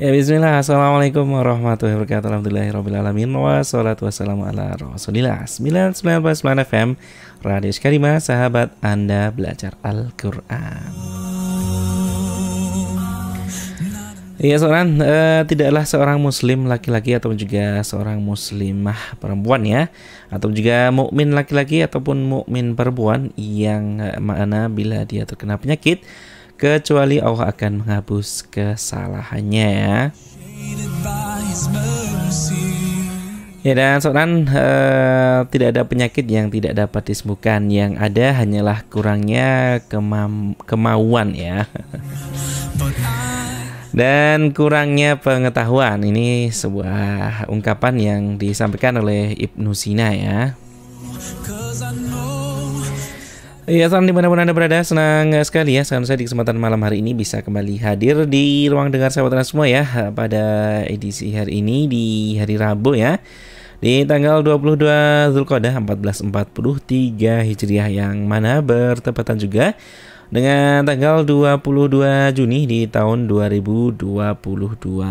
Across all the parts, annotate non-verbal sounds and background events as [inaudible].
Ya bismillah. Assalamualaikum warahmatullahi wabarakatuh. Alhamdulillahirrahmanirrahim Wassalatu wassalamu ala rasulillah. 99.9 FM Radio Skarima Sahabat Anda belajar Al-Quran. Ya seorang uh, tidaklah seorang muslim laki-laki atau juga seorang muslimah perempuan ya. Atau juga mukmin laki-laki ataupun mukmin perempuan yang uh, mana bila dia terkena penyakit kecuali Allah akan menghapus kesalahannya ya. Ya dan seorang uh, tidak ada penyakit yang tidak dapat disembuhkan yang ada hanyalah kurangnya kema kemauan ya. [laughs] Dan kurangnya pengetahuan ini sebuah ungkapan yang disampaikan oleh Ibnu Sina ya. Iya, salam di mana pun Anda berada, senang sekali ya Sekarang saya di kesempatan malam hari ini bisa kembali hadir di ruang dengar sahabat semua ya Pada edisi hari ini di hari Rabu ya Di tanggal 22 Zulkodah 1443 Hijriah yang mana bertepatan juga dengan tanggal 22 Juni di tahun 2022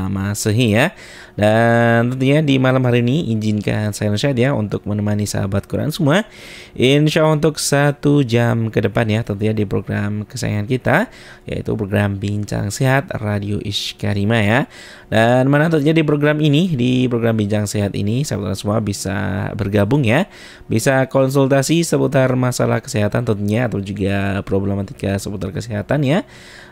Masehi ya. Dan tentunya di malam hari ini izinkan saya Nusyad ya untuk menemani sahabat Quran semua. Insya Allah untuk satu jam ke depan ya tentunya di program kesayangan kita yaitu program Bincang Sehat Radio Ishkarima ya. Dan mana tentunya di program ini di program Bincang Sehat ini sahabat semua bisa bergabung ya. Bisa konsultasi seputar masalah kesehatan tentunya atau juga problematika seputar kesehatan ya.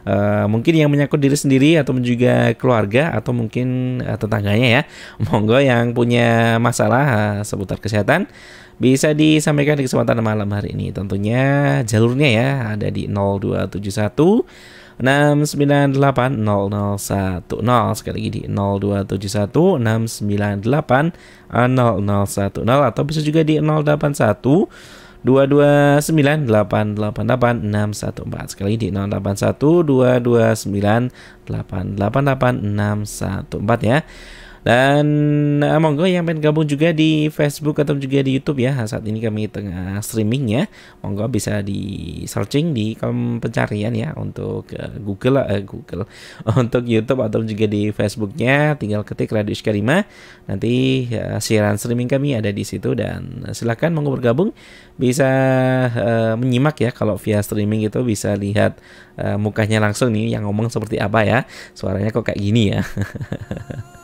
Uh, mungkin yang menyangkut diri sendiri atau juga keluarga atau mungkin uh, tetangganya ya. [laughs] Monggo yang punya masalah uh, seputar kesehatan bisa disampaikan di kesempatan malam hari ini. Tentunya jalurnya ya ada di 0271 698 0010 sekali lagi di 0271 698 0010 atau bisa juga di 081 dua dua sembilan delapan delapan delapan enam satu empat. Sekali di nol delapan satu dua dua sembilan delapan delapan delapan enam satu empat ya dan uh, monggo yang pengen gabung juga di Facebook atau juga di YouTube ya. Saat ini kami tengah streaming ya. Monggo bisa di searching di kolom pencarian ya untuk uh, Google uh, Google [laughs] untuk YouTube atau juga di Facebooknya tinggal ketik Radio Iskarima. Nanti uh, siaran streaming kami ada di situ dan silakan monggo bergabung. Bisa uh, menyimak ya kalau via streaming itu bisa lihat uh, mukanya langsung nih yang ngomong seperti apa ya. Suaranya kok kayak gini ya. [laughs]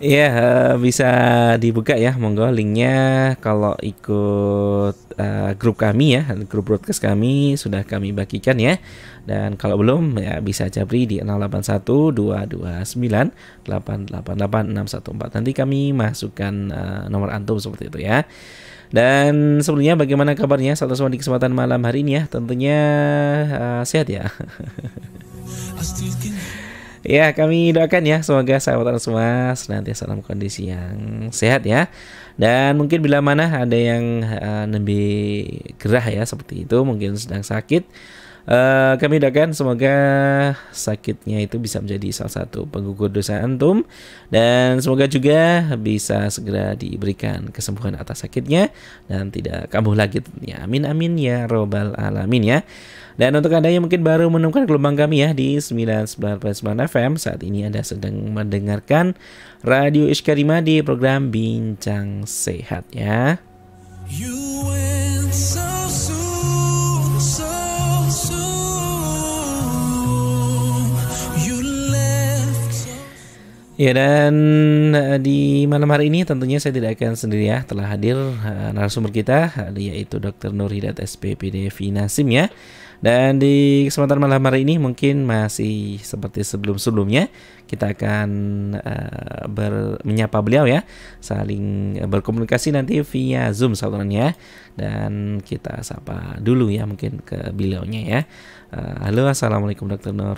Iya uh, bisa dibuka ya monggo linknya. Kalau ikut uh, grup kami ya grup broadcast kami sudah kami bagikan ya. Dan kalau belum ya bisa japri di 081229888614 nanti kami masukkan uh, nomor antum seperti itu ya. Dan sebelumnya bagaimana kabarnya? Satu semua di kesempatan malam hari ini ya. Tentunya uh, sehat ya [laughs] Ya, kami doakan ya semoga sahabat semua senantiasa dalam kondisi yang sehat ya. Dan mungkin bila mana ada yang uh, lebih gerah ya seperti itu, mungkin sedang sakit, Uh, kami doakan semoga sakitnya itu bisa menjadi salah satu penggugur dosa antum dan semoga juga bisa segera diberikan kesembuhan atas sakitnya dan tidak kambuh lagi tentunya. Amin amin ya robbal alamin ya. Dan untuk Anda yang mungkin baru menemukan gelombang kami ya di 99.9 FM Saat ini Anda sedang mendengarkan Radio Iskarima di program Bincang Sehat ya you Ya dan uh, di malam hari ini tentunya saya tidak akan sendiri ya telah hadir uh, narasumber kita yaitu Dr. Nur Hidat SPPD Finasim ya. Dan di kesempatan malam hari ini mungkin masih seperti sebelum-sebelumnya kita akan uh, ber, menyapa beliau ya, saling berkomunikasi nanti via Zoom saudaranya dan kita sapa dulu ya mungkin ke beliaunya ya. Uh, halo assalamualaikum Dr. Nur.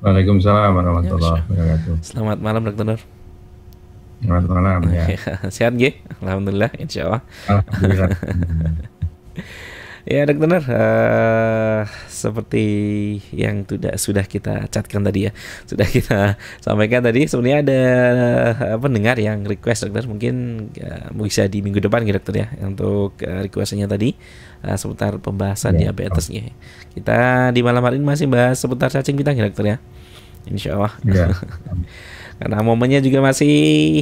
Waalaikumsalam warahmatullahi wabarakatuh. Selamat malam Dr. Nur. Selamat malam ya. [laughs] Sehat G? Alhamdulillah insya Allah. Alhamdulillah. [laughs] Ya dokter, uh, seperti yang sudah sudah kita catkan tadi ya, sudah kita [laughs] sampaikan tadi. Sebenarnya ada uh, pendengar yang request dokter, mungkin uh, bisa di minggu depan ya dokter ya untuk uh, requestnya tadi uh, seputar pembahasan ya. diabetesnya. Kita di malam hari ini masih bahas seputar cacing pita ya dokter ya, Insya Allah. Ya. [laughs] karena momennya juga masih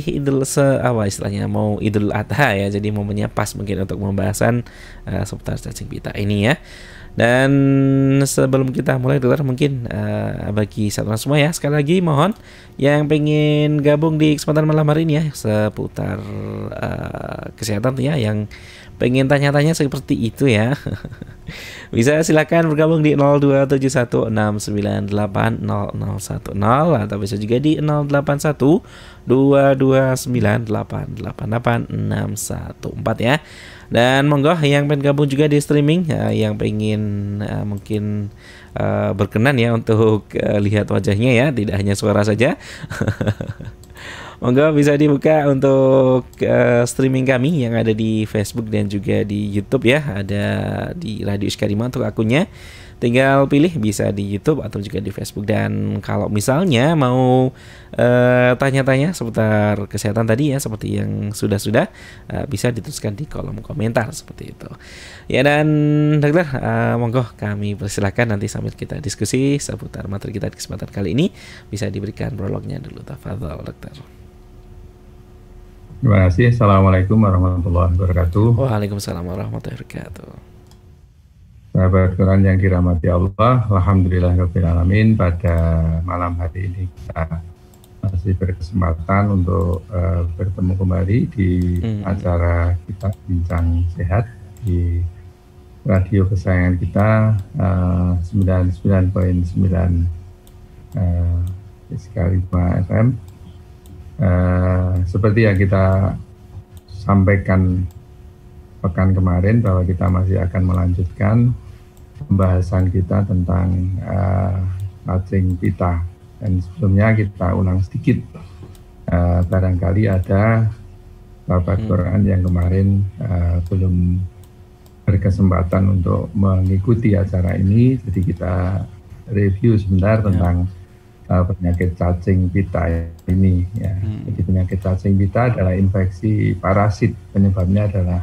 idul se apa istilahnya mau idul adha ya. Jadi momennya pas mungkin untuk pembahasan uh, seputar cacing pita ini ya. Dan sebelum kita mulai dokter mungkin uh, bagi satu semua ya sekali lagi mohon yang pengen gabung di kesempatan malam hari ini ya seputar uh, kesehatan ya yang pengen tanya-tanya seperti itu ya [laughs] Bisa silakan bergabung di 02716980010 atau bisa juga di 081229888614 ya. Dan monggo yang pengen gabung juga di streaming uh, yang pengen uh, mungkin uh, berkenan ya untuk uh, lihat wajahnya ya, tidak hanya suara saja. [laughs] Monggo bisa dibuka untuk uh, streaming kami yang ada di Facebook dan juga di YouTube ya. Ada di Radio Iskarima untuk akunnya. Tinggal pilih bisa di YouTube atau juga di Facebook dan kalau misalnya mau tanya tanya-tanya seputar kesehatan tadi ya seperti yang sudah-sudah uh, bisa dituliskan di kolom komentar seperti itu. Ya dan dokter uh, monggo kami persilakan nanti sambil kita diskusi seputar materi kita di kesempatan kali ini bisa diberikan prolognya dulu tafadhol dokter. Terima kasih. Assalamualaikum warahmatullahi wabarakatuh. Waalaikumsalam warahmatullahi wabarakatuh. Sahabat Quran yang dirahmati Allah, Alhamdulillah Alamin pada malam hari ini kita masih berkesempatan untuk uh, bertemu kembali di hmm. acara kita Bincang Sehat di radio kesayangan kita uh, 99.9 uh, Sekali FM Uh, seperti yang kita sampaikan pekan kemarin bahwa kita masih akan melanjutkan pembahasan kita tentang uh, pita dan sebelumnya kita ulang sedikit uh, barangkali ada bapak hmm. Quran yang kemarin uh, belum berkesempatan untuk mengikuti acara ini jadi kita review sebentar ya. Uh, penyakit cacing pita ini ya. Hmm. Jadi penyakit cacing pita adalah infeksi parasit penyebabnya adalah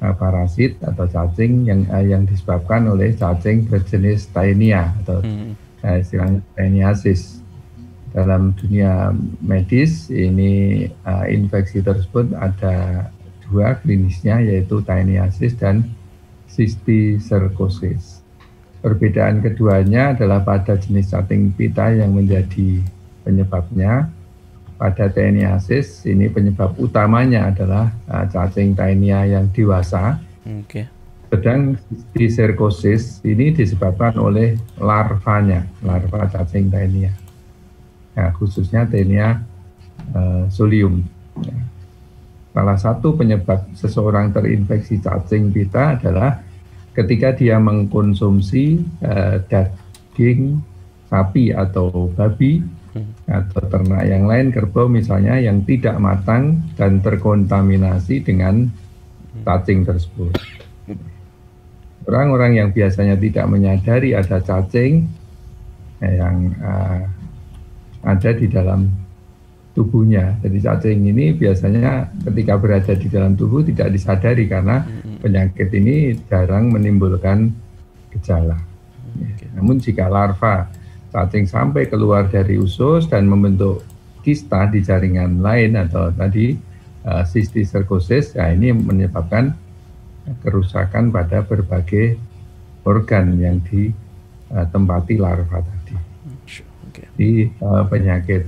uh, parasit atau cacing yang uh, yang disebabkan oleh cacing berjenis Taenia atau hmm. uh, istilahnya Taeniasis. Dalam dunia medis ini uh, infeksi tersebut ada dua klinisnya yaitu Taeniasis dan Cysticercosis. Perbedaan keduanya adalah pada jenis cacing pita yang menjadi penyebabnya. Pada Taeniasis ini penyebab utamanya adalah uh, cacing Taenia yang dewasa. Okay. Sedang di serkosis ini disebabkan oleh larvanya, larva cacing Taenia. Ya, khususnya Taenia uh, solium. Ya. Salah satu penyebab seseorang terinfeksi cacing pita adalah ketika dia mengkonsumsi uh, daging sapi atau babi hmm. atau ternak yang lain kerbau misalnya yang tidak matang dan terkontaminasi dengan hmm. cacing tersebut. Orang-orang yang biasanya tidak menyadari ada cacing eh, yang uh, ada di dalam tubuhnya. Jadi cacing ini biasanya ketika berada di dalam tubuh tidak disadari karena hmm penyakit ini jarang menimbulkan gejala. Okay. Namun jika larva cacing sampai keluar dari usus dan membentuk kista di jaringan lain atau tadi uh, ya ini menyebabkan kerusakan pada berbagai organ yang ditempati larva tadi. Okay. Di uh, penyakit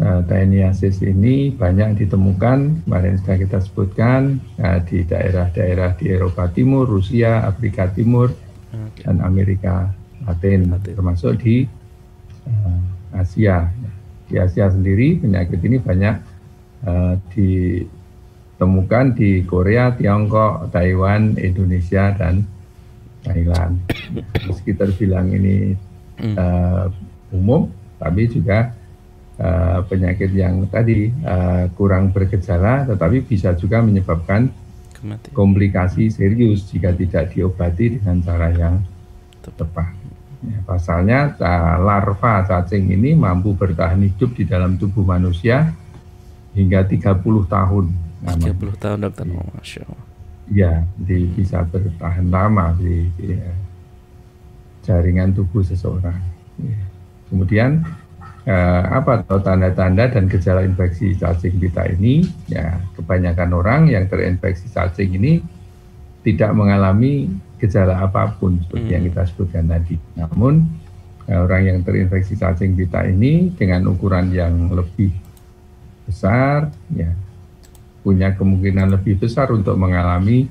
uh, Taeniasis ini banyak ditemukan kemarin sudah kita sebutkan uh, di daerah-daerah di Eropa Timur, Rusia, Afrika Timur, okay. dan Amerika Latin, Latin, termasuk di uh, Asia. Di Asia sendiri penyakit ini banyak ditemukan di Korea, Tiongkok, Taiwan, Indonesia, dan Thailand. Meski terbilang ini uh, umum, tapi juga uh, penyakit yang tadi uh, kurang bergejala, tetapi bisa juga menyebabkan mati. komplikasi serius jika tidak diobati dengan cara yang tepat. Ya, pasalnya larva cacing ini mampu bertahan hidup di dalam tubuh manusia hingga 30 tahun. 30 tahun dokter, oh, Masya Allah. Ya, di, bisa bertahan lama di, di ya, jaringan tubuh seseorang. Ya. Kemudian eh, apa tanda-tanda dan gejala infeksi cacing pita ini? Ya, kebanyakan orang yang terinfeksi cacing ini tidak mengalami gejala apa pun seperti hmm. yang kita sebutkan tadi. Namun eh, orang yang terinfeksi cacing pita ini dengan ukuran yang lebih besar, ya punya kemungkinan lebih besar untuk mengalami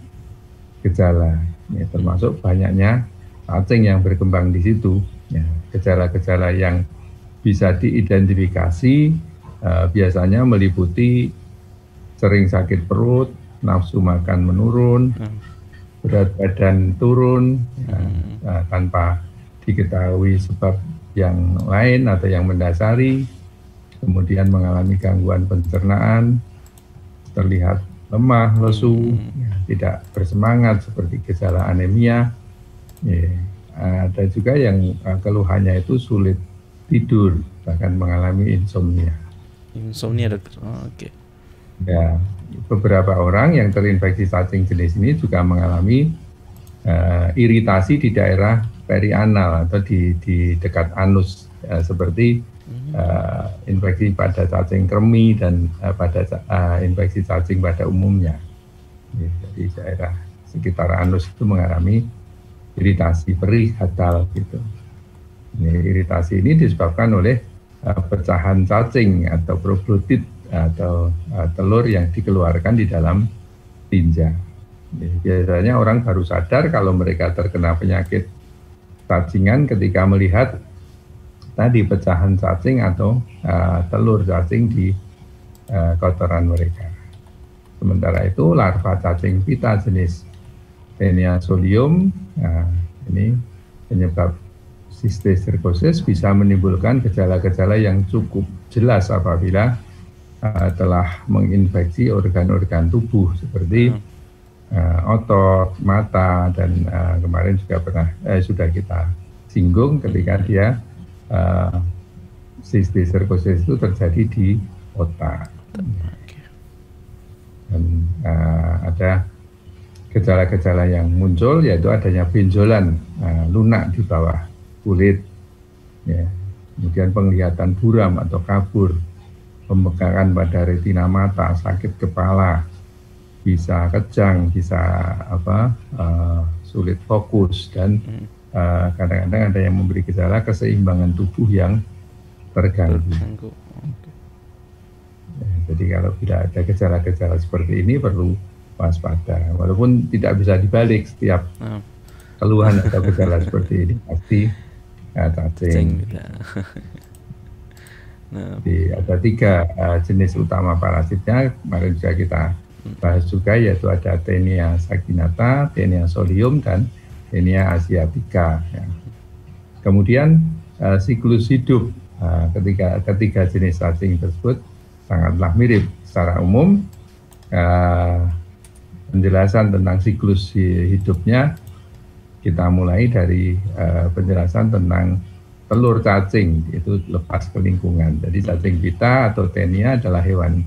gejala, ya, termasuk banyaknya cacing yang berkembang di situ. Ya, gejala-gejala yang bisa diidentifikasi uh, biasanya meliputi sering sakit perut, nafsu makan menurun, hmm. berat badan turun ya, uh, tanpa diketahui sebab yang lain atau yang mendasari, kemudian mengalami gangguan pencernaan, terlihat lemah, lesu, hmm. ya, tidak bersemangat seperti gejala anemia. Ya, ada juga yang uh, keluhannya itu sulit tidur bahkan mengalami insomnia. Insomnia dokter. Oh, Oke. Okay. Ya, beberapa orang yang terinfeksi cacing jenis ini juga mengalami uh, iritasi di daerah perianal atau di di dekat anus uh, seperti uh, infeksi pada cacing kremi dan uh, pada uh, infeksi cacing pada umumnya. Ya, jadi daerah sekitar anus itu mengalami iritasi perih gatal gitu. Ini, iritasi ini disebabkan oleh uh, pecahan cacing atau probiotik atau uh, telur yang dikeluarkan di dalam tinja. Biasanya orang baru sadar kalau mereka terkena penyakit cacingan ketika melihat tadi pecahan cacing atau uh, telur cacing di uh, kotoran mereka. Sementara itu larva cacing pita jenis Tenia solium, ini penyebab sistiserkosis bisa menimbulkan gejala-gejala yang cukup jelas apabila uh, telah menginfeksi organ-organ tubuh seperti uh, otot, mata, dan uh, kemarin juga pernah eh, sudah kita singgung ketika hmm. dia uh, sistiserkosis itu terjadi di otak. Dan uh, ada gejala-gejala yang muncul yaitu adanya benjolan uh, lunak di bawah kulit, ya. kemudian penglihatan buram atau kabur, pembegakan pada retina mata, sakit kepala, bisa kejang, bisa apa uh, sulit fokus dan uh, kadang-kadang ada yang memberi gejala keseimbangan tubuh yang terganggu. Ya, jadi kalau tidak ada gejala-gejala seperti ini perlu waspada, walaupun tidak bisa dibalik setiap ah. keluhan atau gejala seperti ini pasti ya, cacing. [laughs] nah. Di, ada tiga uh, jenis utama parasitnya, kemarin juga kita bahas juga yaitu ada Tenia saginata, Tenia solium, dan Tenia asiatica. Ya. Kemudian uh, siklus hidup uh, ketiga, ketiga jenis cacing tersebut sangatlah mirip secara umum. Uh, penjelasan tentang siklus hidupnya kita mulai dari uh, penjelasan tentang telur cacing itu lepas ke lingkungan. Jadi cacing pita atau tenia adalah hewan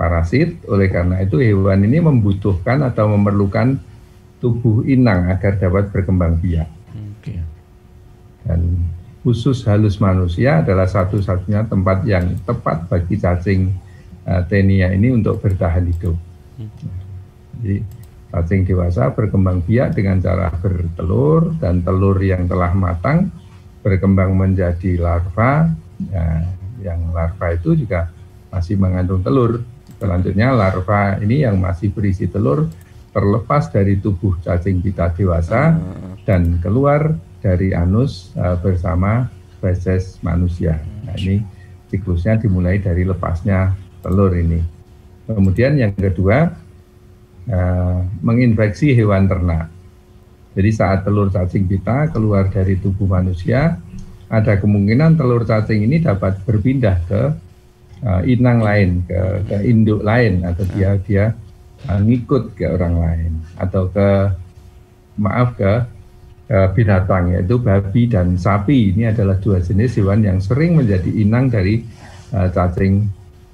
parasit. Oleh karena itu hewan ini membutuhkan atau memerlukan tubuh inang agar dapat berkembang biak. Okay. Dan khusus halus manusia adalah satu-satunya tempat yang tepat bagi cacing uh, tenia ini untuk bertahan hidup. Hmm. Jadi Cacing dewasa berkembang biak dengan cara bertelur dan telur yang telah matang berkembang menjadi larva. Ya, yang larva itu juga masih mengandung telur. Selanjutnya larva ini yang masih berisi telur terlepas dari tubuh cacing pita dewasa dan keluar dari anus uh, bersama feses manusia. Nah, ini siklusnya dimulai dari lepasnya telur ini. Kemudian yang kedua, uh, menginfeksi hewan ternak. Jadi saat telur cacing pita keluar dari tubuh manusia, ada kemungkinan telur cacing ini dapat berpindah ke uh, inang lain, ke, ke induk lain, atau dia dia uh, ngikut ke orang lain atau ke maaf ke uh, binatang yaitu babi dan sapi ini adalah dua jenis hewan yang sering menjadi inang dari uh, cacing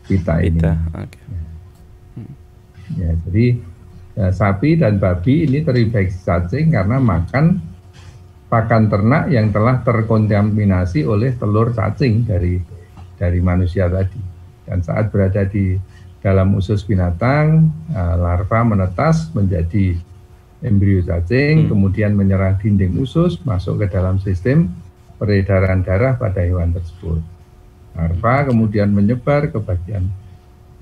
pita ini. Pita. Okay. Ya, jadi uh, sapi dan babi ini terinfeksi cacing karena makan pakan ternak yang telah terkontaminasi oleh telur cacing dari dari manusia tadi. Dan saat berada di dalam usus binatang, uh, larva menetas menjadi embrio cacing, hmm. kemudian menyerang dinding usus, masuk ke dalam sistem peredaran darah pada hewan tersebut. Larva kemudian menyebar ke bagian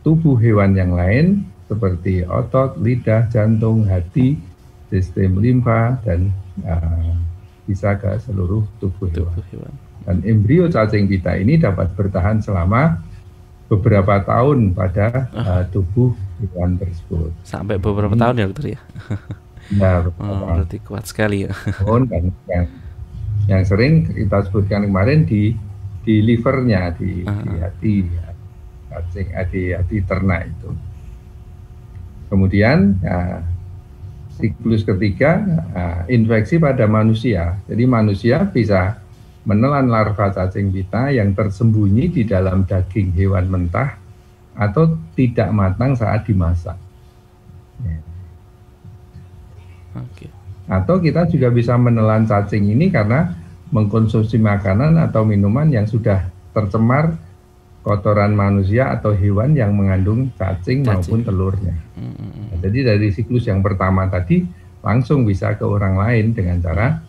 tubuh hewan yang lain seperti otot, lidah, jantung, hati, sistem limfa, dan uh, bisa ke seluruh tubuh hewan. hewan. Dan embrio cacing pita ini dapat bertahan selama beberapa tahun pada uh, tubuh hewan tersebut. Sampai beberapa ini, tahun ya dokter ya? Nah, [laughs] oh, berarti kuat sekali ya. Tahun [laughs] dan yang, yang sering kita sebutkan kemarin di di livernya, di, uh -huh. di hati, ya, cacing, eh, di hati ternak itu. Kemudian ya, siklus ketiga uh, infeksi pada manusia. Jadi manusia bisa menelan larva cacing pita yang tersembunyi di dalam daging hewan mentah atau tidak matang saat dimasak. Ya. Okay. Atau kita juga bisa menelan cacing ini karena mengkonsumsi makanan atau minuman yang sudah tercemar kotoran manusia atau hewan yang mengandung cacing, cacing. maupun telurnya. Mm-hmm. Nah, jadi dari siklus yang pertama tadi langsung bisa ke orang lain dengan cara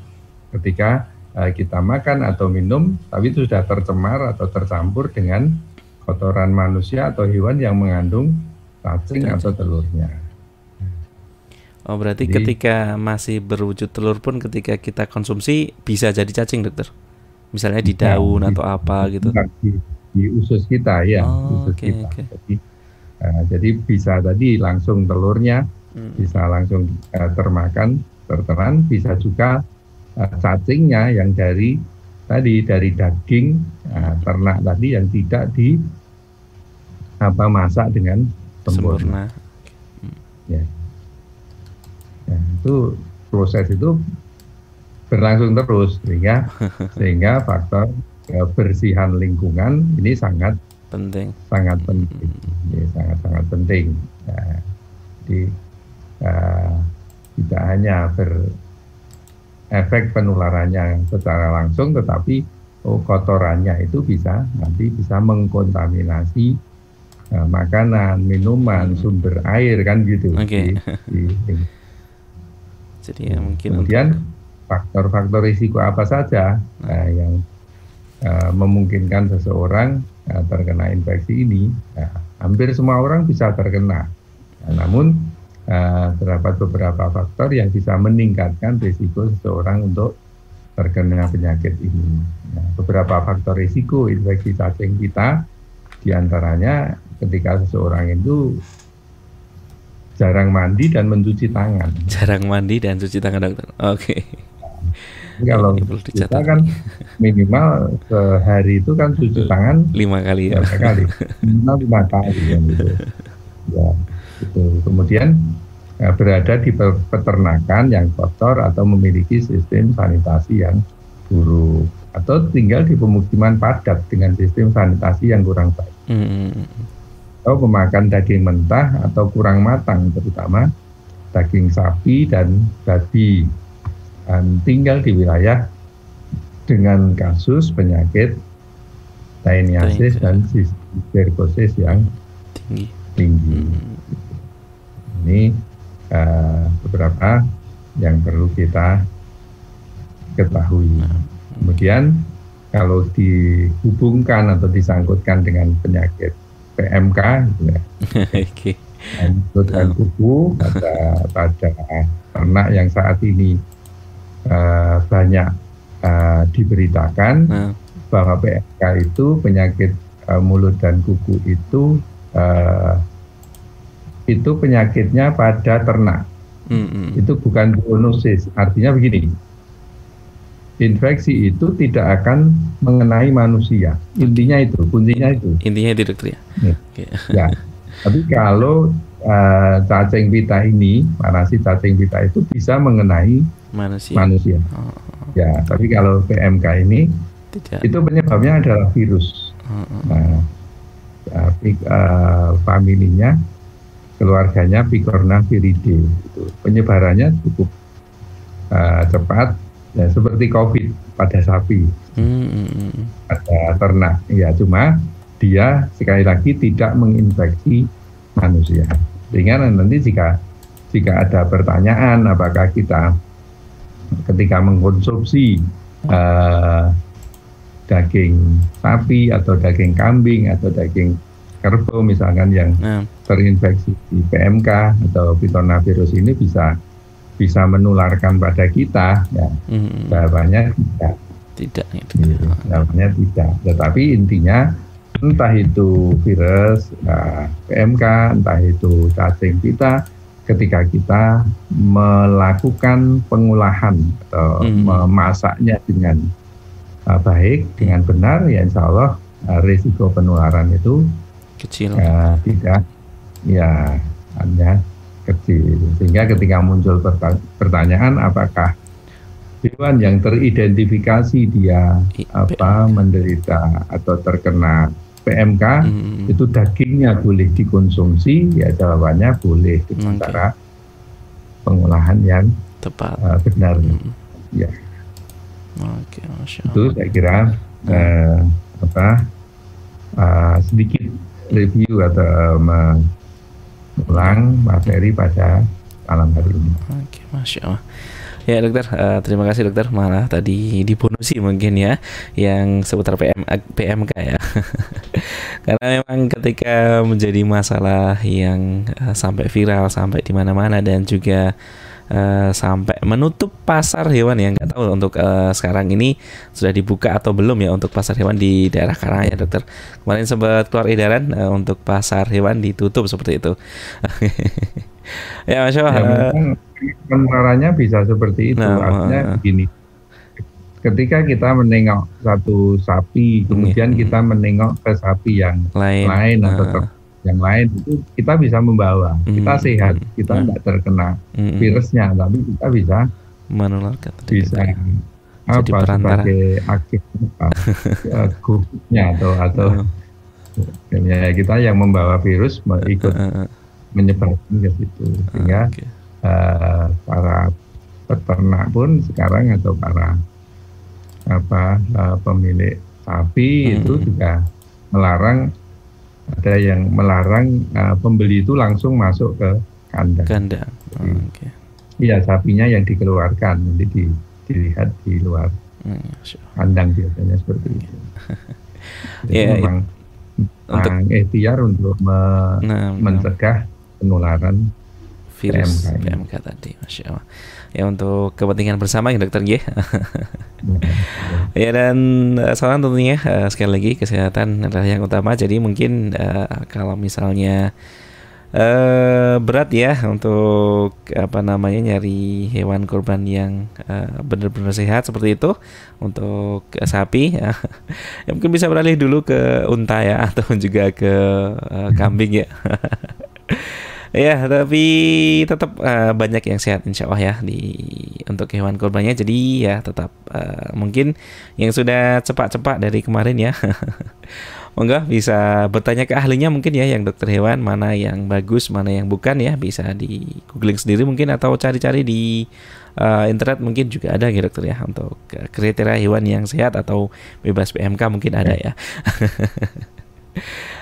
ketika uh, kita makan atau minum, tapi itu sudah tercemar atau tercampur dengan kotoran manusia atau hewan yang mengandung cacing atau telurnya. Oh berarti jadi, ketika masih berwujud telur pun ketika kita konsumsi bisa jadi cacing dokter? Misalnya di daun atau apa gitu? Di usus kita ya, oh, usus okay, kita. Okay. Jadi, uh, jadi bisa tadi langsung telurnya, hmm. bisa langsung uh, termakan, tertelan, bisa juga uh, cacingnya yang dari tadi dari daging uh, ternak tadi yang tidak di apa masak dengan sempurna. sempurna. Hmm. Ya. ya, itu proses itu berlangsung terus sehingga [laughs] sehingga faktor kebersihan lingkungan ini sangat penting sangat penting ya, sangat sangat penting ya, jadi uh, tidak hanya ber efek penularannya secara langsung tetapi oh, kotorannya itu bisa nanti bisa mengkontaminasi uh, makanan, minuman, hmm. sumber air kan gitu. Okay. Di, di, Jadi ya mungkin kemudian faktor-faktor risiko apa saja uh, yang uh, memungkinkan seseorang uh, terkena infeksi ini? Uh, hampir semua orang bisa terkena. Nah, namun uh, terdapat beberapa faktor yang bisa meningkatkan risiko seseorang untuk terkena penyakit ini. Nah, beberapa faktor risiko infeksi cacing kita di antaranya ketika seseorang itu jarang mandi dan mencuci tangan. Jarang mandi dan cuci tangan dokter. Oke. Okay. Kalau kita kan minimal sehari itu kan cuci tangan lima kali ya. Lima kali. Minimal lima kali kan gitu. Ya. Gitu. Kemudian ya, berada di peternakan yang kotor atau memiliki sistem sanitasi yang buruk atau tinggal di pemukiman padat dengan sistem sanitasi yang kurang baik. Mm-hmm. Atau memakan daging mentah atau kurang matang terutama daging sapi dan babi dan tinggal di wilayah dengan kasus penyakit taeniasis dan sisterkosis yang tinggi. tinggi. Hmm ini uh, beberapa yang perlu kita ketahui. Nah. Kemudian kalau dihubungkan atau disangkutkan dengan penyakit PMK, ya, okay. dan kuku pada pada ternak yang saat ini uh, banyak uh, diberitakan nah. bahwa PMK itu penyakit uh, mulut dan kuku itu uh, itu penyakitnya pada ternak. Mm-hmm. Itu bukan zoonosis. Artinya begini, infeksi itu tidak akan mengenai manusia. Intinya itu, kuncinya itu. Intinya itu dokter ya. Ya. Okay. ya. Tapi kalau uh, cacing pita ini, parasit cacing pita itu bisa mengenai manusia. manusia. Oh. Ya, tapi kalau PMK ini Tidak. itu penyebabnya adalah virus. Oh. Nah, tapi uh, familinya, keluarganya Picorna viridae. Penyebarannya cukup uh, cepat, ya seperti COVID pada sapi, hmm, hmm, hmm. pada ternak. Ya, cuma dia sekali lagi tidak menginfeksi manusia. Sehingga nanti jika jika ada pertanyaan apakah kita ketika mengkonsumsi uh, daging sapi atau daging kambing atau daging kerbau misalkan yang hmm. terinfeksi di PMK atau virus ini bisa bisa menularkan pada kita ya hmm. jawabannya tidak tidak ya, jawabannya tidak tetapi intinya entah itu virus nah, PMK entah itu cacing kita ketika kita melakukan pengolahan atau hmm. memasaknya dengan uh, baik dengan benar ya insya Allah uh, risiko penularan itu kecil. uh, tidak ya hanya kecil. Sehingga ketika muncul pertanyaan apakah hewan yang teridentifikasi dia apa menderita atau terkena PMK hmm. itu dagingnya boleh dikonsumsi ya jawabannya boleh sementara okay. pengolahan yang tepat uh, benar hmm. ya okay, itu saya kira hmm. uh, apa uh, sedikit review atau mengulang materi pada malam hari ini. Oke, okay, masya Allah. Ya dokter, uh, terima kasih dokter. Malah tadi dibonusi mungkin ya, yang seputar PM, PMK ya. [laughs] Karena memang ketika menjadi masalah yang uh, sampai viral, sampai di mana-mana dan juga uh, sampai menutup pasar hewan yang nggak tahu untuk uh, sekarang ini sudah dibuka atau belum ya untuk pasar hewan di daerah Karang ya dokter. Kemarin sempat keluar edaran uh, untuk pasar hewan ditutup seperti itu. [laughs] ya masya Allah. Ya, penularannya bisa seperti itu. Nah, Artinya uh, begini. Ketika kita menengok satu sapi, iya. kemudian uh, kita menengok ke sapi yang lain, lain uh, atau yang lain itu kita bisa membawa. Uh, kita sehat, kita tidak terkena uh, virusnya, tapi kita bisa menularkan. Bisa apa perantara. sebagai aktif apa [laughs] grupnya atau atau ya kita yang membawa virus ikut menyebarkan ke situ sehingga okay uh, para peternak pun sekarang atau para apa uh, pemilik sapi hmm. itu juga melarang ada yang melarang uh, pembeli itu langsung masuk ke kandang. Kandang. Oh, okay. Iya sapinya yang dikeluarkan nanti di, dilihat di luar hmm, kandang biasanya seperti itu. Jadi [laughs] yeah, memang untuk ikhtiar untuk me nah, mencegah penularan virus PMK, PMK tadi, masya Allah. Ya untuk kepentingan bersama ya dokter G. [laughs] ya dan uh, saran tentunya uh, sekali lagi kesehatan adalah yang utama. Jadi mungkin uh, kalau misalnya uh, berat ya untuk apa namanya nyari hewan kurban yang uh, benar-benar sehat seperti itu untuk uh, sapi [laughs] ya. ya mungkin bisa beralih dulu ke unta ya [laughs] atau juga ke uh, kambing ya Ya, tapi tetap uh, banyak yang sehat insya Allah ya di untuk hewan kurbannya. Jadi ya tetap uh, mungkin yang sudah cepat-cepat dari kemarin ya. [laughs] Monggo bisa bertanya ke ahlinya mungkin ya yang dokter hewan mana yang bagus, mana yang bukan ya bisa di googling sendiri mungkin atau cari-cari di uh, internet mungkin juga ada ya dokter ya untuk kriteria hewan yang sehat atau bebas PMK mungkin ada ya. [laughs]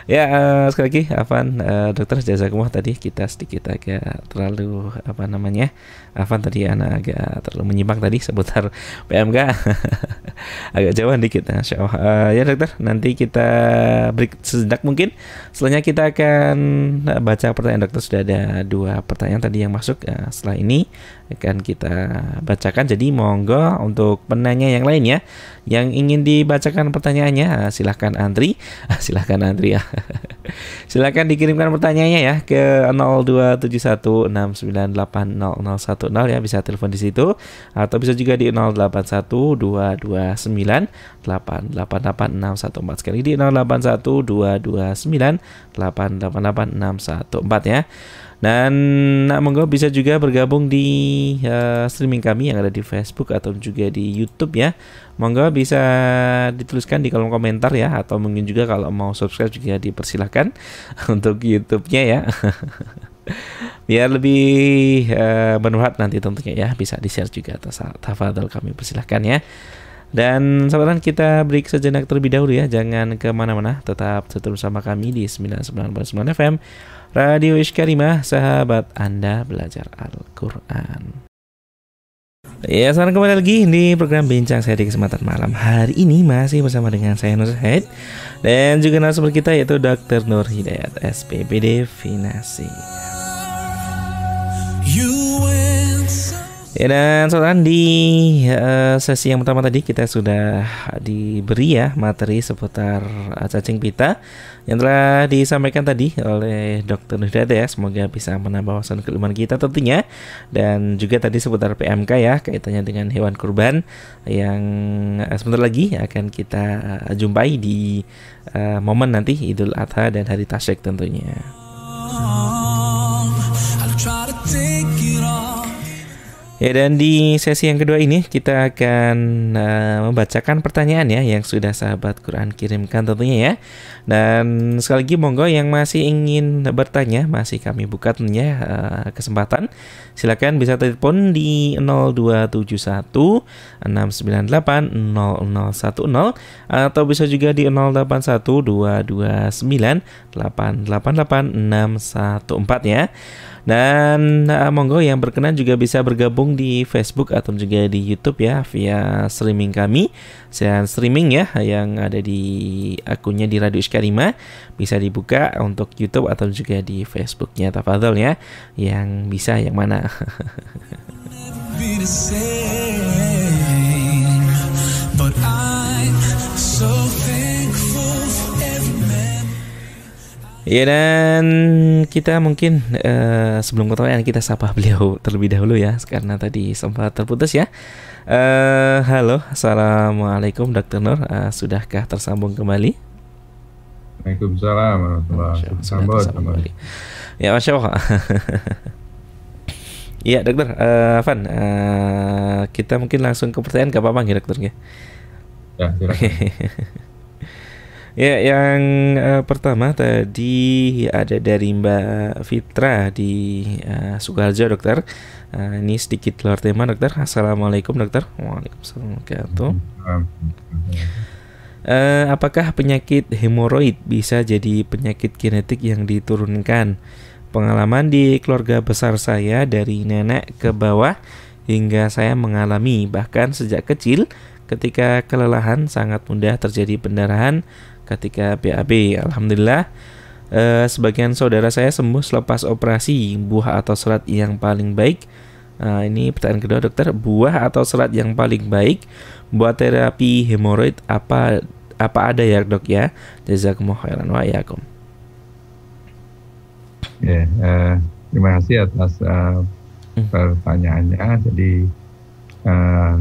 ya uh, sekali lagi Avan uh, dokter jazakumullah tadi kita sedikit agak terlalu apa namanya Avan tadi anak agak terlalu menyimpang tadi seputar [laughs] PMK [laughs] agak jauh dikit Insya Allah. Uh, ya dokter nanti kita break sejenak mungkin. Setelahnya kita akan baca pertanyaan dokter. Sudah ada dua pertanyaan tadi yang masuk uh, setelah ini akan kita bacakan. Jadi monggo untuk penanya yang lain ya yang ingin dibacakan pertanyaannya silahkan antri silahkan antri ya. [laughs] Silakan dikirimkan pertanyaannya ya ke 02716980010 ya bisa telepon di situ. Atau bisa juga di 081229888614 sekali di 081229888614 ya. Dan nah, monggo bisa juga bergabung di uh, streaming kami yang ada di Facebook atau juga di YouTube ya. Monggo bisa dituliskan di kolom komentar ya atau mungkin juga kalau mau subscribe juga dipersilahkan [laughs] untuk YouTube-nya ya. [laughs] Biar lebih uh, bermanfaat nanti tentunya ya bisa di-share juga atas tafadhol kami persilahkan ya. Dan sahabat kita break sejenak terlebih dahulu ya Jangan ke mana-mana Tetap tetap bersama kami di 99.9 FM Radio Iskarimah Sahabat Anda Belajar Al-Quran Ya, sekarang kembali lagi di program Bincang Saya di kesempatan malam hari ini masih bersama dengan saya Nur Said dan juga narasumber kita yaitu Dr. Nur Hidayat SPPD Finasi. Ya dan saudara di uh, sesi yang pertama tadi kita sudah diberi ya materi seputar cacing pita yang telah disampaikan tadi oleh Dr. Nudade ya. Semoga bisa menambah wawasan keilmuan kita tentunya dan juga tadi seputar PMK ya kaitannya dengan hewan kurban yang uh, sebentar lagi akan kita uh, jumpai di uh, momen nanti Idul Adha dan Hari Tasyrik tentunya. Ya dan di sesi yang kedua ini kita akan uh, membacakan pertanyaan ya yang sudah sahabat Quran kirimkan tentunya ya. Dan sekali lagi monggo yang masih ingin bertanya masih kami buka tentunya uh, kesempatan. Silakan bisa telepon di 0271 698 0010 atau bisa juga di 081 229 888 614 ya. Dan uh, monggo yang berkenan juga bisa bergabung di Facebook atau juga di YouTube ya via streaming kami. Saya streaming ya yang ada di akunnya di Radio Iskarima bisa dibuka untuk YouTube atau juga di Facebooknya Tafadhol ya. Yang bisa yang mana? [laughs] But I'm Ya dan kita mungkin uh, sebelum yang kita sapa beliau terlebih dahulu ya karena tadi sempat terputus ya. Uh, halo, assalamualaikum Dokter Nur, uh, sudahkah tersambung kembali? Waalaikumsalam warahmatullahi wabarakatuh. Ya masya Allah. [laughs] Iya dokter, uh, Van, uh, kita mungkin langsung ke pertanyaan gak apa-apa ya dokter ya? Ya, Ya, yang uh, pertama tadi ada dari Mbak Fitra di uh, Sukarjo, dokter. Uh, ini sedikit keluar tema, dokter. Assalamualaikum, dokter. Waalaikumsalam uh, Apakah penyakit hemoroid bisa jadi penyakit genetik yang diturunkan? Pengalaman di keluarga besar saya dari nenek ke bawah hingga saya mengalami bahkan sejak kecil ketika kelelahan sangat mudah terjadi pendarahan ketika BAB. Alhamdulillah eh, sebagian saudara saya sembuh selepas operasi. Buah atau serat yang paling baik? Nah, ini pertanyaan kedua dokter, buah atau serat yang paling baik buat terapi hemoroid apa apa ada ya dok ya? Jazakumullah khairan wa yakum. Ya, uh, terima kasih atas uh, pertanyaannya. Jadi uh,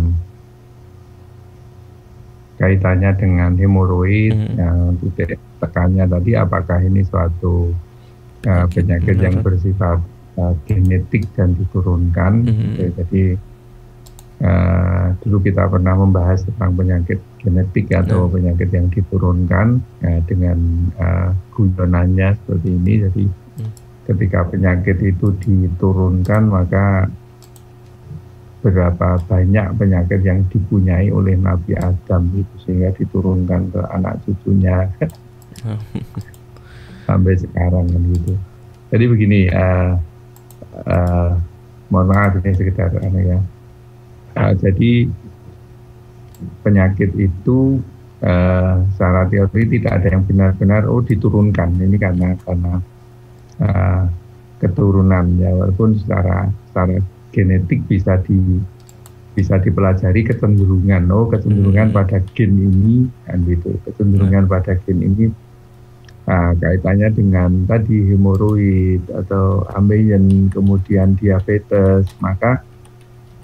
kaitannya dengan hemoroid mm-hmm. yang titik tekannya tadi apakah ini suatu uh, penyakit mm-hmm. yang bersifat uh, genetik dan diturunkan mm-hmm. jadi uh, dulu kita pernah membahas tentang penyakit genetik atau mm-hmm. penyakit yang diturunkan uh, dengan uh, guyonannya seperti ini jadi mm-hmm. ketika penyakit itu diturunkan maka berapa banyak penyakit yang dipunyai oleh Nabi Adam itu sehingga diturunkan ke anak cucunya [laughs] sampai sekarang kan gitu. Jadi begini, uh, uh, mohon maaf ini sekitar aneh ya. Uh, jadi penyakit itu uh, secara teori tidak ada yang benar-benar oh diturunkan ini karena karena uh, keturunan ya walaupun secara secara genetik bisa di bisa dipelajari kecenderungan oh kecenderungan hmm. pada gen ini kan gitu kecenderungan hmm. pada gen ini nah, kaitannya dengan tadi hemoroid atau ambeien kemudian diabetes maka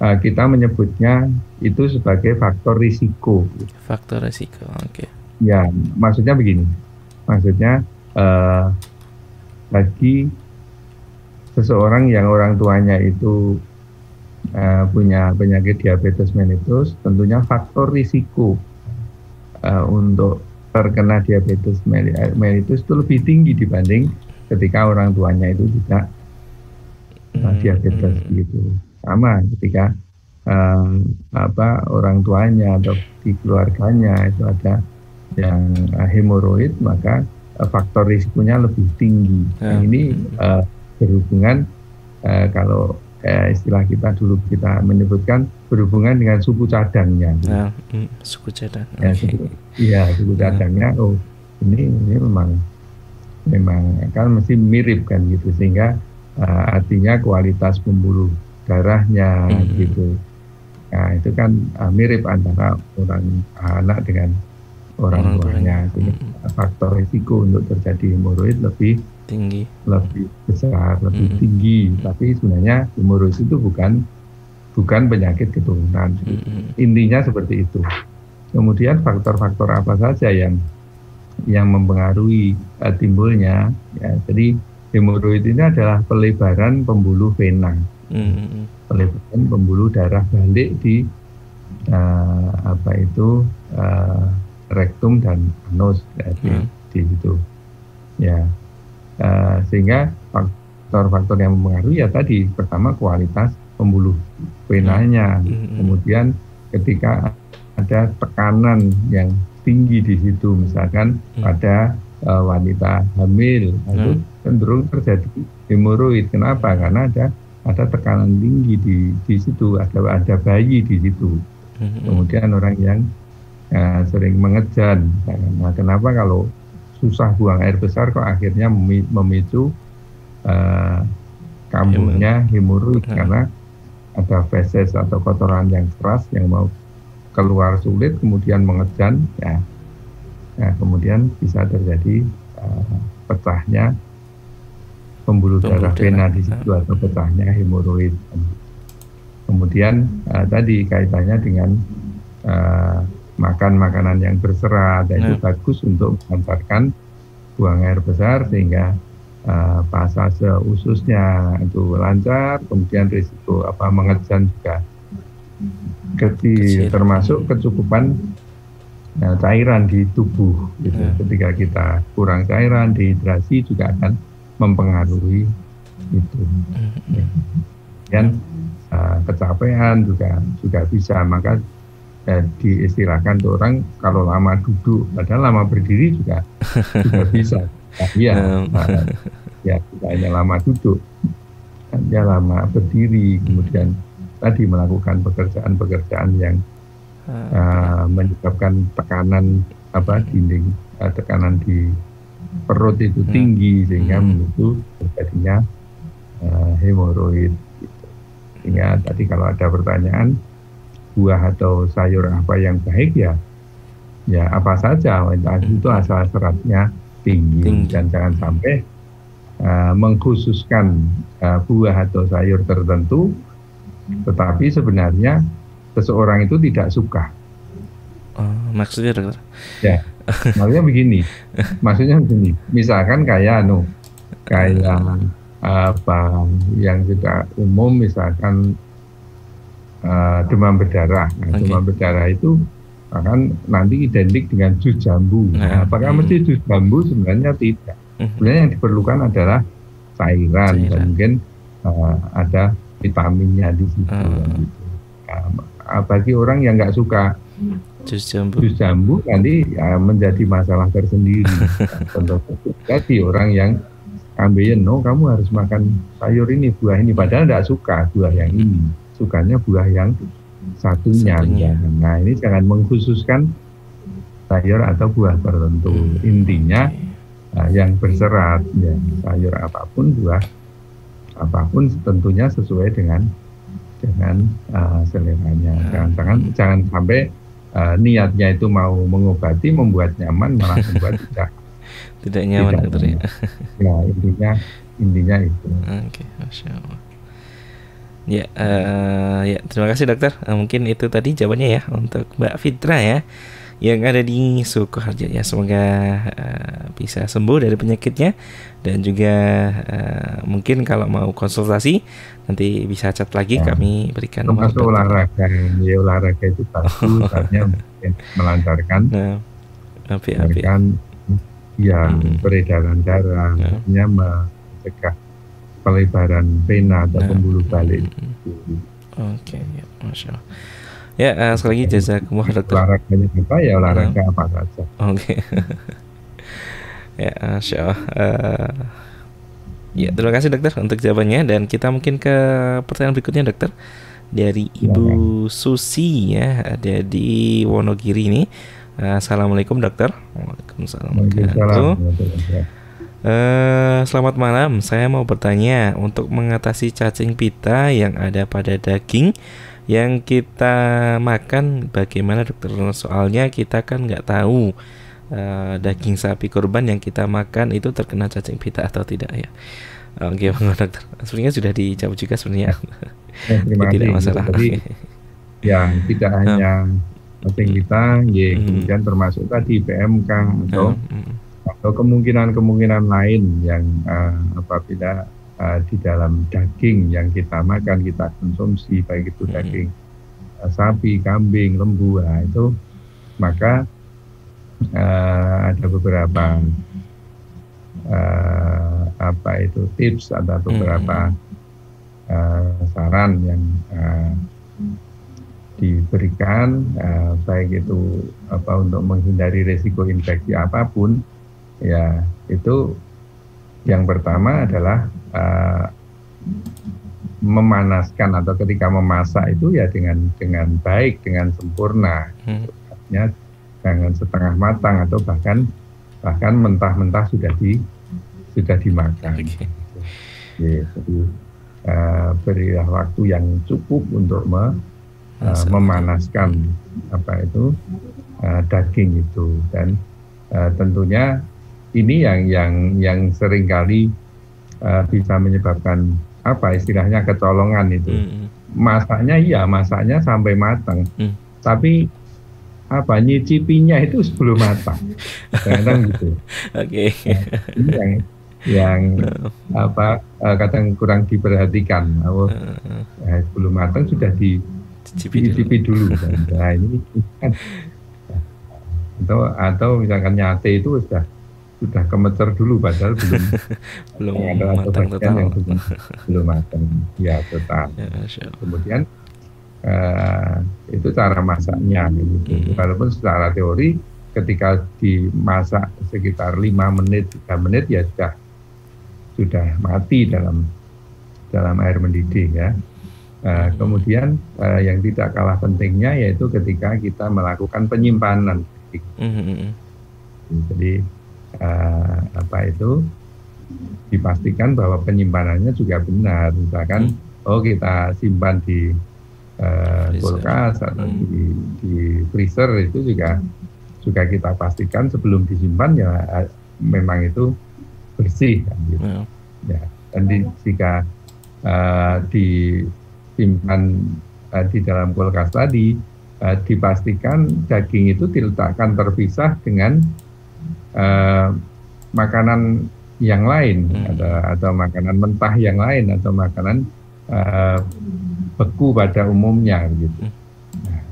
uh, kita menyebutnya itu sebagai faktor risiko faktor risiko oke okay. ya maksudnya begini maksudnya uh, bagi seseorang yang orang tuanya itu uh, punya penyakit diabetes mellitus, tentunya faktor risiko uh, untuk terkena diabetes mellitus itu lebih tinggi dibanding ketika orang tuanya itu tidak uh, diabetes hmm. gitu. Sama ketika um, apa orang tuanya atau di keluarganya itu ada yang uh, hemoroid maka uh, faktor risikonya lebih tinggi. Nah, hmm. ini uh, berhubungan uh, kalau uh, istilah kita dulu kita menyebutkan berhubungan dengan suku cadangnya. Nah, mm, suku cadang. Ya, okay. suku, iya suku hmm. cadangnya. Oh ini ini memang memang kan mesti mirip kan gitu sehingga uh, artinya kualitas pembuluh darahnya hmm. gitu Nah, itu kan uh, mirip antara orang anak dengan orang tuanya. Jadi hmm. faktor risiko untuk terjadi hemoroid lebih tinggi, lebih besar, lebih hmm. tinggi. Tapi sebenarnya hemoroid itu bukan bukan penyakit keturunan. Hmm. Intinya seperti itu. Kemudian faktor-faktor apa saja yang yang mempengaruhi uh, timbulnya? Ya, jadi hemoroid ini adalah pelebaran pembuluh vena. Hmm pelebaran pembuluh darah balik di uh, apa itu uh, rektum dan anus ya, di, hmm. di situ ya uh, sehingga faktor-faktor yang mempengaruhi ya tadi pertama kualitas pembuluh venanya hmm. hmm. kemudian ketika ada tekanan yang tinggi di situ misalkan hmm. pada uh, wanita hamil hmm. itu cenderung terjadi hemoroid kenapa karena ada ada tekanan tinggi di di situ, ada ada bayi di situ. Mm-hmm. Kemudian orang yang uh, sering mengejan. Nah, kenapa kalau susah buang air besar kok akhirnya memicu uh, kambuhnya hemoroid karena ada feses atau kotoran yang keras yang mau keluar sulit kemudian mengejan ya. Nah, kemudian bisa terjadi uh, pecahnya pembuluh darah vena di situ atau pecahnya hemoroid. Kemudian uh, tadi kaitannya dengan uh, makan makanan yang berserat dan itu nah. bagus untuk mengantarkan buang air besar sehingga uh, pasase ususnya itu lancar, kemudian risiko apa mengejan juga kecil, termasuk kecukupan uh, cairan di tubuh. Gitu. Ya. Ketika kita kurang cairan, dehidrasi juga akan mempengaruhi itu. Ya. Dan uh, kecapean juga juga bisa maka eh, diistilahkan tuh orang kalau lama duduk padahal lama berdiri juga [laughs] juga bisa. Nah, iya, uh, ya tidak hanya lama duduk, hanya lama berdiri kemudian tadi melakukan pekerjaan-pekerjaan yang uh, menyebabkan tekanan apa dinding uh, tekanan di perut itu hmm. tinggi sehingga hmm. memicu terjadinya uh, hemoroid. Gitu. Sehingga tadi kalau ada pertanyaan buah atau sayur apa yang baik ya ya apa saja hmm. itu asal seratnya tinggi, tinggi. dan jangan sampai uh, mengkhususkan uh, buah atau sayur tertentu tetapi sebenarnya seseorang itu tidak suka. Oh, maksudnya dokter? Ya, maksudnya begini [laughs] maksudnya begini misalkan kayak anu kayak apa yang juga umum misalkan uh, demam berdarah nah, okay. demam berdarah itu akan nanti identik dengan jus jambu nah, nah, apakah hmm. mesti jus jambu sebenarnya tidak hmm. sebenarnya yang diperlukan adalah cairan, cairan. dan mungkin uh, ada vitaminnya di situ hmm. gitu. nah, bagi orang yang nggak suka jus jambu jus jambu nanti ya, menjadi masalah tersendiri [laughs] contoh jadi orang yang ambilin no kamu harus makan sayur ini buah ini padahal tidak suka buah yang ini sukanya buah yang satunya, satunya. nah ini jangan mengkhususkan sayur atau buah tertentu. Hmm. intinya nah, yang berserat ya sayur apa pun buah apa pun tentunya sesuai dengan dengan uh, seleranya. Jangan jangan jangan sampai uh, niatnya itu mau mengobati membuat nyaman malah membuat [laughs] tidak. Tidak nyaman tidak ya. ya intinya intinya itu. Oke okay, masya allah ya uh, ya terima kasih dokter uh, mungkin itu tadi jawabannya ya untuk mbak Fitra ya yang ada di Sukoharjo ya. Semoga uh, bisa sembuh dari penyakitnya dan juga uh, mungkin kalau mau konsultasi nanti bisa chat lagi ya. kami berikan termasuk olahraga ya olahraga itu bagus [laughs] melancarkan nah, api, api. ya hmm. peredaran darah artinya mencegah pelebaran vena atau nah. pembuluh balik hmm. Oke, okay, ya, masya Allah. Ya, uh, sekali lagi jazakumullah dokter. Olahraganya apa ya olahraga uh, apa saja. Oke. Okay. [laughs] ya, masya Allah. Uh, ya, terima kasih dokter untuk jawabannya dan kita mungkin ke pertanyaan berikutnya dokter dari Ibu ya, Susi ya ada di Wonogiri ini. Uh, Assalamualaikum dokter. Waalaikumsalam. Waalaikumsalam. Uh, selamat malam. Saya mau bertanya untuk mengatasi cacing pita yang ada pada daging yang kita makan bagaimana dokter? Soalnya kita kan nggak tahu uh, daging sapi kurban yang kita makan itu terkena cacing pita atau tidak ya. Oke, [laughs] okay, dokter. Sebenarnya sudah dijawab juga sebenarnya. Ya, terima tidak masalah. Jadi, ya tidak hanya cacing pita, ya, hmm. kemudian termasuk tadi PMK atau hmm atau kemungkinan-kemungkinan lain yang uh, apabila uh, di dalam daging yang kita makan kita konsumsi baik itu daging uh, sapi, kambing, lembu, nah itu maka uh, ada beberapa uh, apa itu tips ada beberapa uh, saran yang uh, diberikan uh, baik itu apa untuk menghindari resiko infeksi apa pun ya itu yang pertama adalah uh, memanaskan atau ketika memasak itu ya dengan dengan baik dengan sempurna hmm. artinya jangan setengah matang atau bahkan bahkan mentah-mentah sudah di sudah dimakan okay. ya, jadi uh, berilah waktu yang cukup untuk me, uh, memanaskan apa itu uh, daging itu dan uh, tentunya ini yang yang yang sering kali uh, bisa menyebabkan apa istilahnya kecolongan itu. Hmm. Masaknya iya, masaknya sampai matang. Hmm. Tapi apa nyicipinya itu sebelum matang. Kadang gitu. [laughs] Oke. Okay. Nah, yang yang no. apa uh, kadang kurang diperhatikan. Oh, uh, sebelum matang sudah di dicicipi dulu. dulu. [laughs] Nah, ini kan atau atau misalkan nyate itu sudah sudah kemecer dulu padahal belum. [laughs] Belum ada matang total yang belum, belum matang. Ya total. Ya, kemudian uh, itu cara masaknya gitu. hmm. walaupun secara teori ketika dimasak sekitar lima menit tiga menit ya sudah sudah mati dalam dalam air mendidih ya. Uh, kemudian uh, yang tidak kalah pentingnya yaitu ketika kita melakukan penyimpanan. Hmm. jadi uh, apa itu dipastikan bahwa penyimpanannya juga benar. Misalkan hmm. oh kita simpan di uh, kulkas atau hmm. di, di freezer itu juga juga kita pastikan sebelum disimpan ya uh, memang itu bersih kan gitu. Hmm. Ya. Dan di, jika uh, disimpan uh, di dalam kulkas tadi uh, dipastikan daging itu diletakkan terpisah dengan uh, makanan yang lain hmm. atau, atau makanan mentah yang lain atau makanan uh, beku pada umumnya gitu. Hmm. Nah,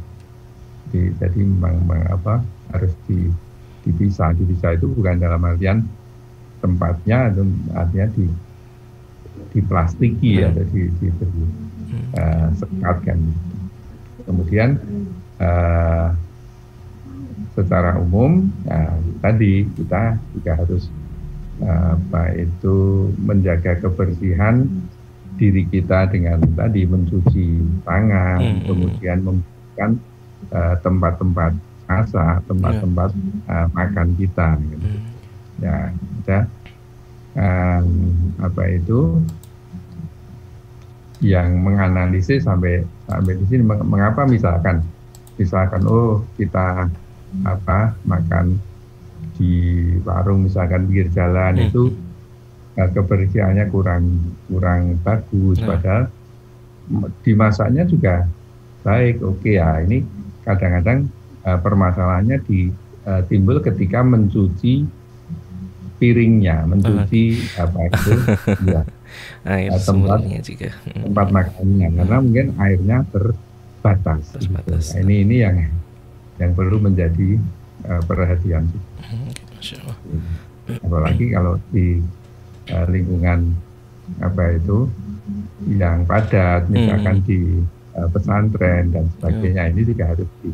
di, jadi memang, memang apa harus di, dipisah dipisah itu bukan dalam artian tempatnya atau artinya di diplastiki hmm. atau di, diberi uh, sekat kan. Kemudian uh, secara umum ya, tadi kita juga harus apa itu menjaga kebersihan diri kita dengan tadi mencuci tangan, hmm. kemudian membuka uh, tempat-tempat asa, tempat-tempat uh, makan kita. Gitu. Hmm. Ya, ya um, apa itu yang menganalisis sampai sampai di sini mengapa misalkan misalkan oh kita apa makan di warung misalkan pinggir jalan hmm. itu uh, kebersihannya kurang kurang bagus hmm. padahal dimasaknya juga baik oke okay, ya ini kadang-kadang uh, permasalahannya di uh, timbul ketika mencuci piringnya, mencuci uh. apa itu ya, [laughs] air tempat juga. tempat makannya karena mungkin airnya terbatas. Terbatas. Gitu. Nah, ini ini yang yang perlu menjadi uh, perhatian. Allah. Apalagi kalau di uh, lingkungan apa itu yang padat, misalkan hmm. di uh, pesantren dan sebagainya, hmm. ini juga harus di,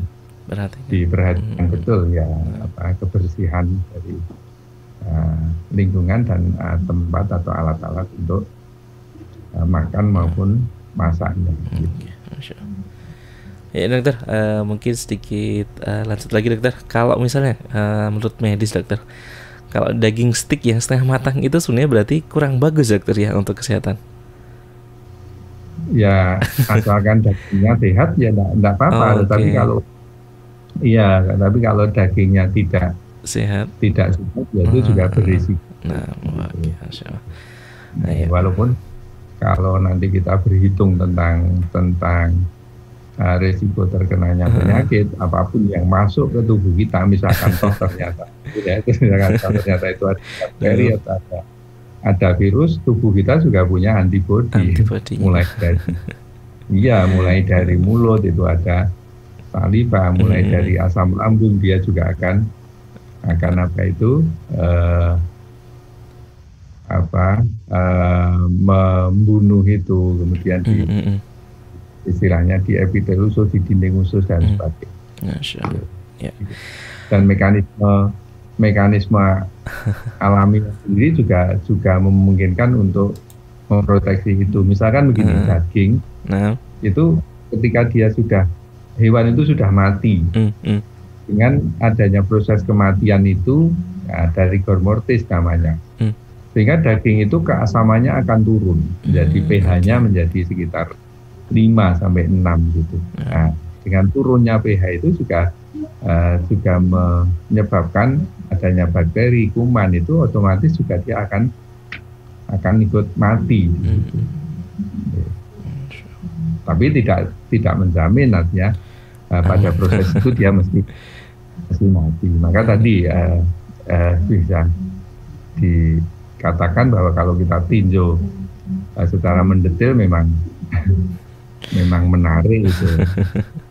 diperhatikan hmm. betul ya apa kebersihan dari uh, lingkungan dan uh, tempat atau alat-alat untuk uh, makan maupun masaknya. Hmm. Gitu. Ya dokter, uh, mungkin sedikit uh, lanjut lagi dokter. Kalau misalnya uh, menurut medis dokter, kalau daging stick yang setengah matang itu sebenarnya berarti kurang bagus dokter ya untuk kesehatan. Ya asalkan [laughs] dagingnya sehat ya enggak apa-apa. Oh, okay. Tapi kalau iya, tapi kalau dagingnya tidak sehat, tidak sehat ya itu juga hmm. berisiko. Nah, okay. nah, ya. walaupun kalau nanti kita berhitung tentang tentang uh, resiko terkenanya penyakit apa pun yang masuk ke tubuh kita misalkan [laughs] toh ternyata ya ternyata itu ada bakteri atau ada ada virus tubuh kita juga punya antibodi mulai dari [laughs] iya mulai dari mulut itu ada saliva mulai dari asam lambung dia juga akan akan apa itu uh, apa uh, membunuh itu kemudian di hmm istilahnya di epitel usus, di dinding usus dan hmm. sebagainya. Ya. Dan mekanisme mekanisme [laughs] alami sendiri juga juga memungkinkan untuk memproteksi itu. Misalkan begini hmm. daging, nah. itu ketika dia sudah hewan itu sudah mati, hmm. Dengan adanya proses kematian itu ya, dari rigor mortis namanya. Sehingga daging itu keasamannya akan turun, jadi pH-nya menjadi sekitar 5 sampai 6 gitu. Ya. Nah, dengan turunnya pH itu juga uh, juga menyebabkan adanya bakteri, kuman itu otomatis juga dia akan akan ikut mati. Gitu. Tapi tidak tidak menjamin artinya uh, pada [laughs] proses itu dia mesti mesti mati. Maka tadi uh, uh, bisa dikatakan bahwa kalau kita tinjau uh, secara mendetail memang [laughs] memang menarik [laughs] itu.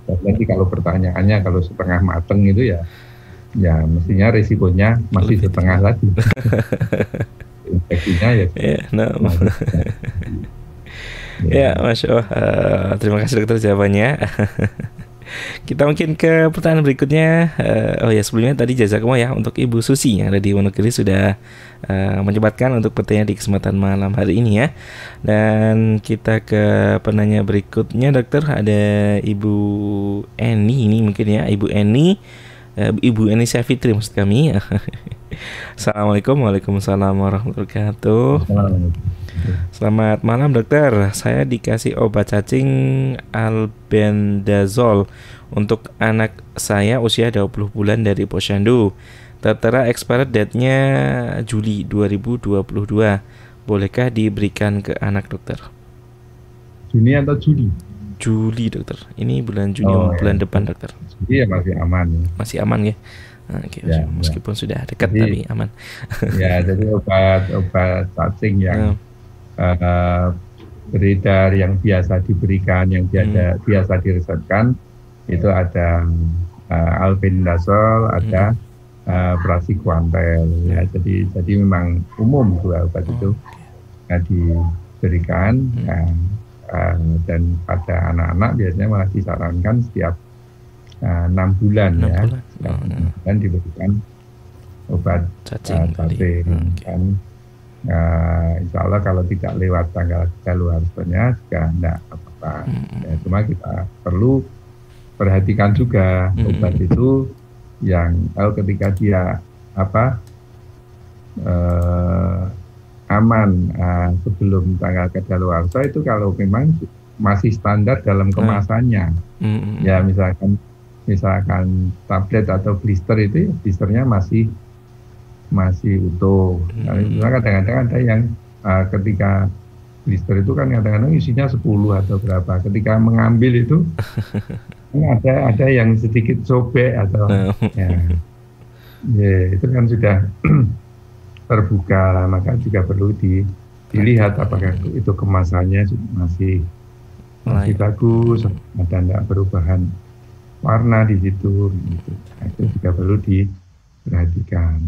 Dan nanti kalau pertanyaannya kalau setengah mateng itu ya ya mestinya risikonya masih [laughs] setengah lagi. Infeksinya [laughs] ya. Ya, no. ya, masya Allah. Uh, terima kasih dokter jawabannya. Kita mungkin ke pertanyaan berikutnya. Uh, oh ya sebelumnya tadi jazakumullah ya untuk Ibu Susi yang ada di Wonogiri sudah uh, menyempatkan untuk pertanyaan di kesempatan malam hari ini ya. Dan kita ke penanya berikutnya dokter ada Ibu Eni ini mungkin ya Ibu Eni uh, Ibu Eni Syafitri maksud kami. [laughs] Assalamualaikum Waalaikumsalam warahmatullahi wabarakatuh. Selamat malam dokter. Saya dikasih obat cacing albendazole untuk anak saya usia 20 bulan dari posyandu. Tertera expired date-nya Juli 2022. Bolehkah diberikan ke anak dokter? Juni atau Juli? Juli dokter. Ini bulan Juni oh, bulan ya. depan dokter. Juli ya masih aman. Masih aman ya. Nah, okay, ya, meskipun ya. sudah dekat jadi, tapi aman. ya, jadi obat obat cacing yang uh, beredar, yang biasa diberikan, yang biasa hmm. biasa diresepkan itu ada uh, albendazole, hmm. ada uh, prasikuantel. Ya, jadi jadi memang umum dua obat itu uh, diberikan. Hmm. Uh, uh, dan pada anak-anak biasanya malah disarankan setiap Eh, enam uh, bulan 6 ya bulan. Oh, dan diberikan obat cacing, uh, cacing. Hmm, dan uh, insya Allah kalau tidak lewat tanggal kedaluarsanya juga tidak apa-apa hmm. ya, cuma kita perlu perhatikan juga hmm. obat itu yang kalau ketika dia apa uh, aman uh, sebelum tanggal kedaluarsa itu kalau memang masih standar dalam kemasannya hmm. ya misalkan misalkan tablet atau blister itu blisternya masih masih utuh. Hmm. kadang-kadang ada yang uh, ketika blister itu kan kadang-kadang isinya 10 atau berapa. Ketika mengambil itu [laughs] ada ada yang sedikit sobek atau oh. ya, ya itu kan sudah [clears throat] terbuka lah maka juga perlu di, dilihat apakah itu kemasannya masih masih bagus ada tidak perubahan warna di situ gitu. Nah, itu juga perlu diperhatikan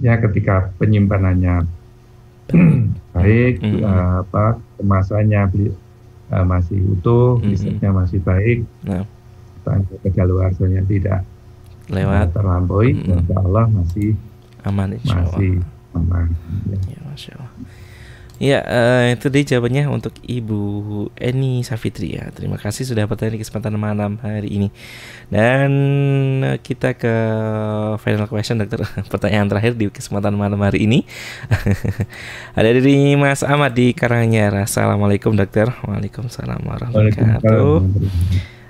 ya ketika penyimpanannya baik [clears throat] hmm. uh, apa kemasannya uh, masih utuh hmm. masih baik nah sampai kedaluarsanya tidak lewat terlampaui, mm -hmm. insya Allah masih aman, insya Allah. masih aman. Ya, ya masya Allah. Ya, uh, itu dia jawabannya untuk Ibu Eni Safitri ya. Terima kasih sudah bertanya di kesempatan malam hari ini. Dan uh, kita ke final question dokter. [laughs] Pertanyaan terakhir di kesempatan malam hari ini. [laughs] Ada dari Mas Ahmad di Karanganyar. Assalamualaikum dokter. Waalaikumsalam warahmatullahi wabarakatuh.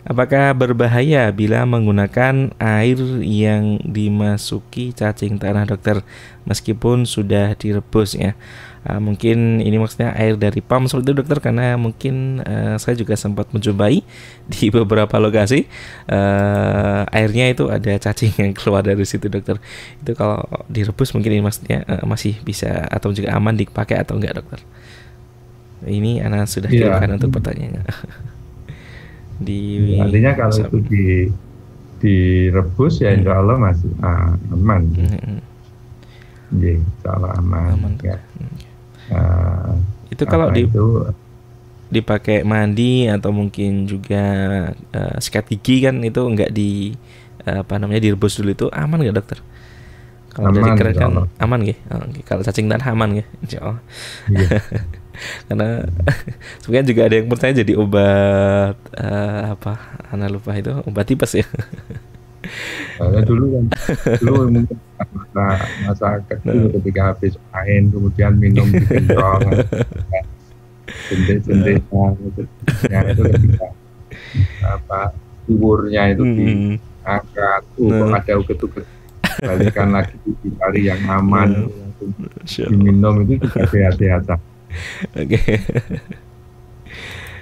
Apakah berbahaya bila menggunakan air yang dimasuki cacing tanah dokter meskipun sudah direbus ya? Uh, mungkin ini maksudnya air dari pam seperti itu dokter karena mungkin uh, saya juga sempat mencobai [laughs] di beberapa lokasi uh, airnya itu ada cacing yang keluar dari situ dokter. Itu kalau direbus mungkin ini maksudnya uh, masih bisa atau juga aman dipakai atau enggak dokter? Ini anak sudah yeah. kirimkan untuk pertanyaannya. [laughs] di artinya kalau itu di direbus ya insya Allah masih uh, aman hmm. ya, insya Allah aman, aman. Ya. Uh, itu kalau di itu, dipakai mandi atau mungkin juga uh, sikat gigi kan itu enggak di uh, apa namanya direbus dulu itu aman nggak dokter? Kalau dari kan aman gak? Oh, okay. Kalau cacing tanah aman gak? Insya Allah. Iya. [laughs] karena [laughs] sebenarnya juga ada yang bertanya jadi obat uh, apa anak lupa itu obat tipes ya [laughs] Saya dulu kan dulu mungkin masa masa kecil nah. ketika habis main kemudian minum di kendrong [laughs] jentik-jentik ya itu ketika apa tiwurnya itu hmm. diangkat uh, nah. ada uget-uget balikan lagi dicari yang aman nah. diminum itu juga sehat-sehat Oke.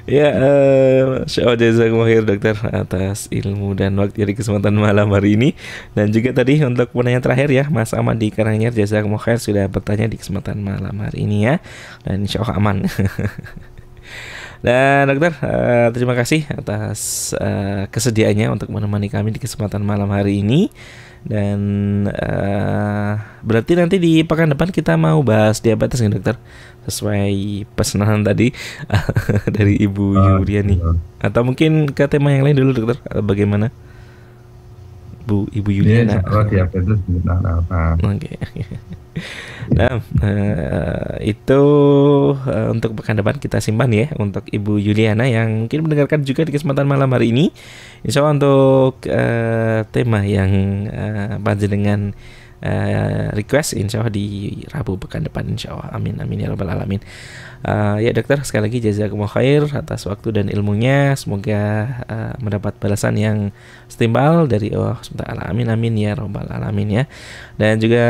Ya, uh, eh, jazakumullah khair dokter atas ilmu dan waktu di kesempatan malam hari ini dan juga tadi untuk pertanyaan terakhir ya Mas Ahmad di Karanganyar jazakumullah khair sudah bertanya di kesempatan malam hari ini ya dan insya Allah aman. [laughs] Dan dokter, uh, terima kasih atas uh, kesediaannya untuk menemani kami di kesempatan malam hari ini. Dan uh, berarti nanti di pekan depan kita mau bahas diabetes nih dokter, sesuai pesanan [laughs] tadi [laughs] dari Ibu uh, Yuliani. Uh. Atau mungkin ke tema yang lain dulu dokter, bagaimana? Bu Ibu Yuliana. Ya, kalau diabetes? Oke. [laughs] Nah, uh, itu uh, untuk pekan depan kita simpan ya untuk Ibu Yuliana yang mungkin mendengarkan juga di kesempatan malam hari ini. Insya Allah untuk uh, tema yang uh, dengan uh, request insya Allah di Rabu pekan depan insya Allah amin amin ya rabbal alamin uh, ya dokter sekali lagi jazakumullah khair atas waktu dan ilmunya. Semoga uh, mendapat balasan yang setimbal dari Allah SWT amin amin ya rabbal alamin ya. Dan juga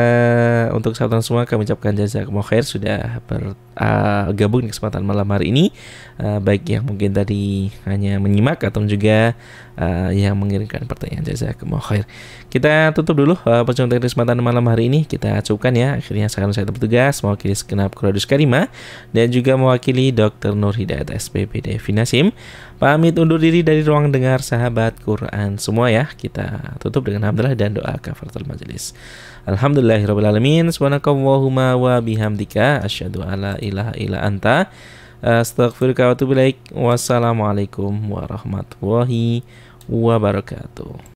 untuk sahabat semua kami ucapkan jazakumullah khair sudah bergabung uh, di kesempatan malam hari ini. Uh, baik yang mungkin tadi hanya menyimak atau juga uh, yang mengirimkan pertanyaan. Jazakumullah khair. Kita tutup dulu uh, perjumpaan kesempatan malam hari ini. Kita cukupkan ya. Akhirnya sekarang saya bertugas mewakili segenap Kuradus Karima dan juga juga mewakili Dr. Nur Hidayat SPP Devi Nasim. Pamit undur diri dari ruang dengar sahabat Quran semua ya. Kita tutup dengan hamdalah dan doa kafaratul majelis. Alhamdulillahirrahmanirrahim. Subhanakallahumma wa bihamdika. Asyadu ala ilaha ila anta. Astaghfirullah wa atubu Wassalamualaikum warahmatullahi wabarakatuh.